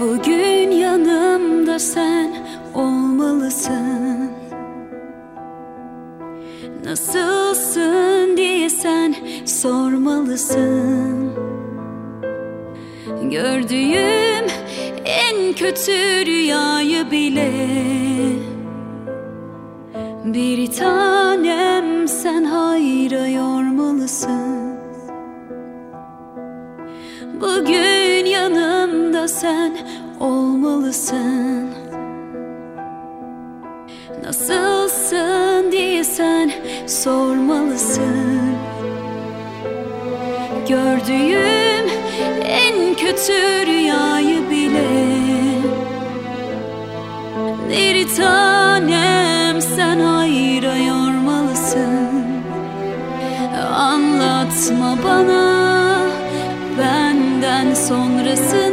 Bugün yanımda sen olmalısın. Nasılsın diye sen sormalısın. Gördüğüm en kötü rüyayı bile Bir tanem sen hayra yormalısın. Bugün yanımda sen olmalısın. Nasılsın diye sen sormalısın. Gördüğüm en kötü rüyayı bile Bir tanem sen hayra yormalısın. Anlatma bana benden sonrasını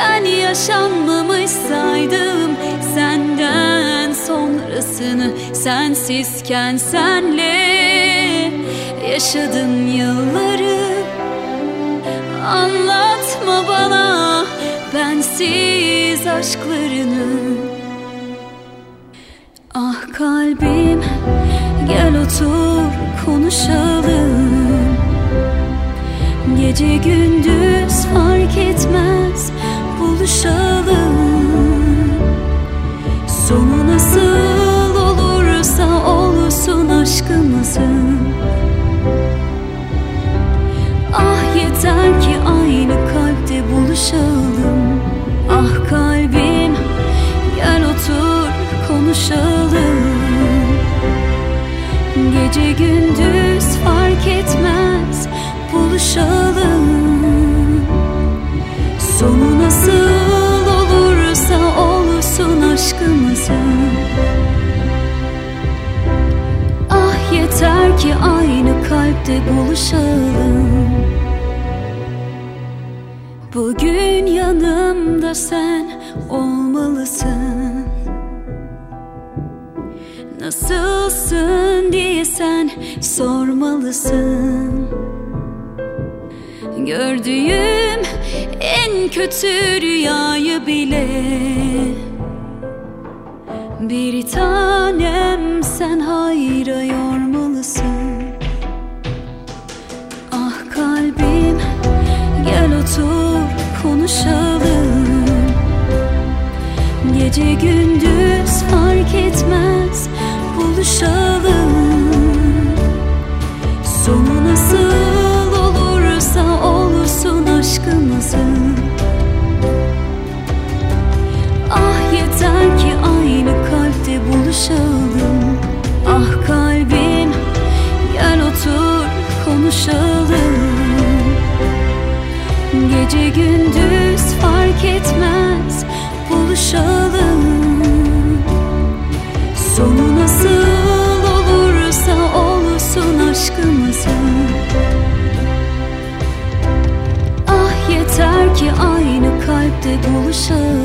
Ben yaşanmamış saydım senden sonrasını Sensizken senle yaşadım yılları. Anlatma bana bensiz aşklarını. Ah kalbim gel otur konuşalım. Gece gündüz fark etmez buluşalım Sonu nasıl olursa olsun aşkımızın Ah yeter ki aynı kalpte buluşalım. Ah kalbim gel otur konuşalım. Gece gündüz fark etmez buluşalım. Sonu nasıl olsun aşkımızın Ah yeter ki aynı kalpte buluşalım. Bugün yanımda sen olmalısın. Nasılsın diye sen sormalısın. Gördüğüm en kötü rüyayı bile Bir tanem sen hayra yormalısın. Ah kalbim gel otur konuşalım. Gece gündüz aşıldım Ah kalbim gel otur konuşalım. Gece gündüz fark etmez buluşalım. Sonu nasıl olursa olsun aşkımızın Ah yeter ki aynı kalpte buluşalım.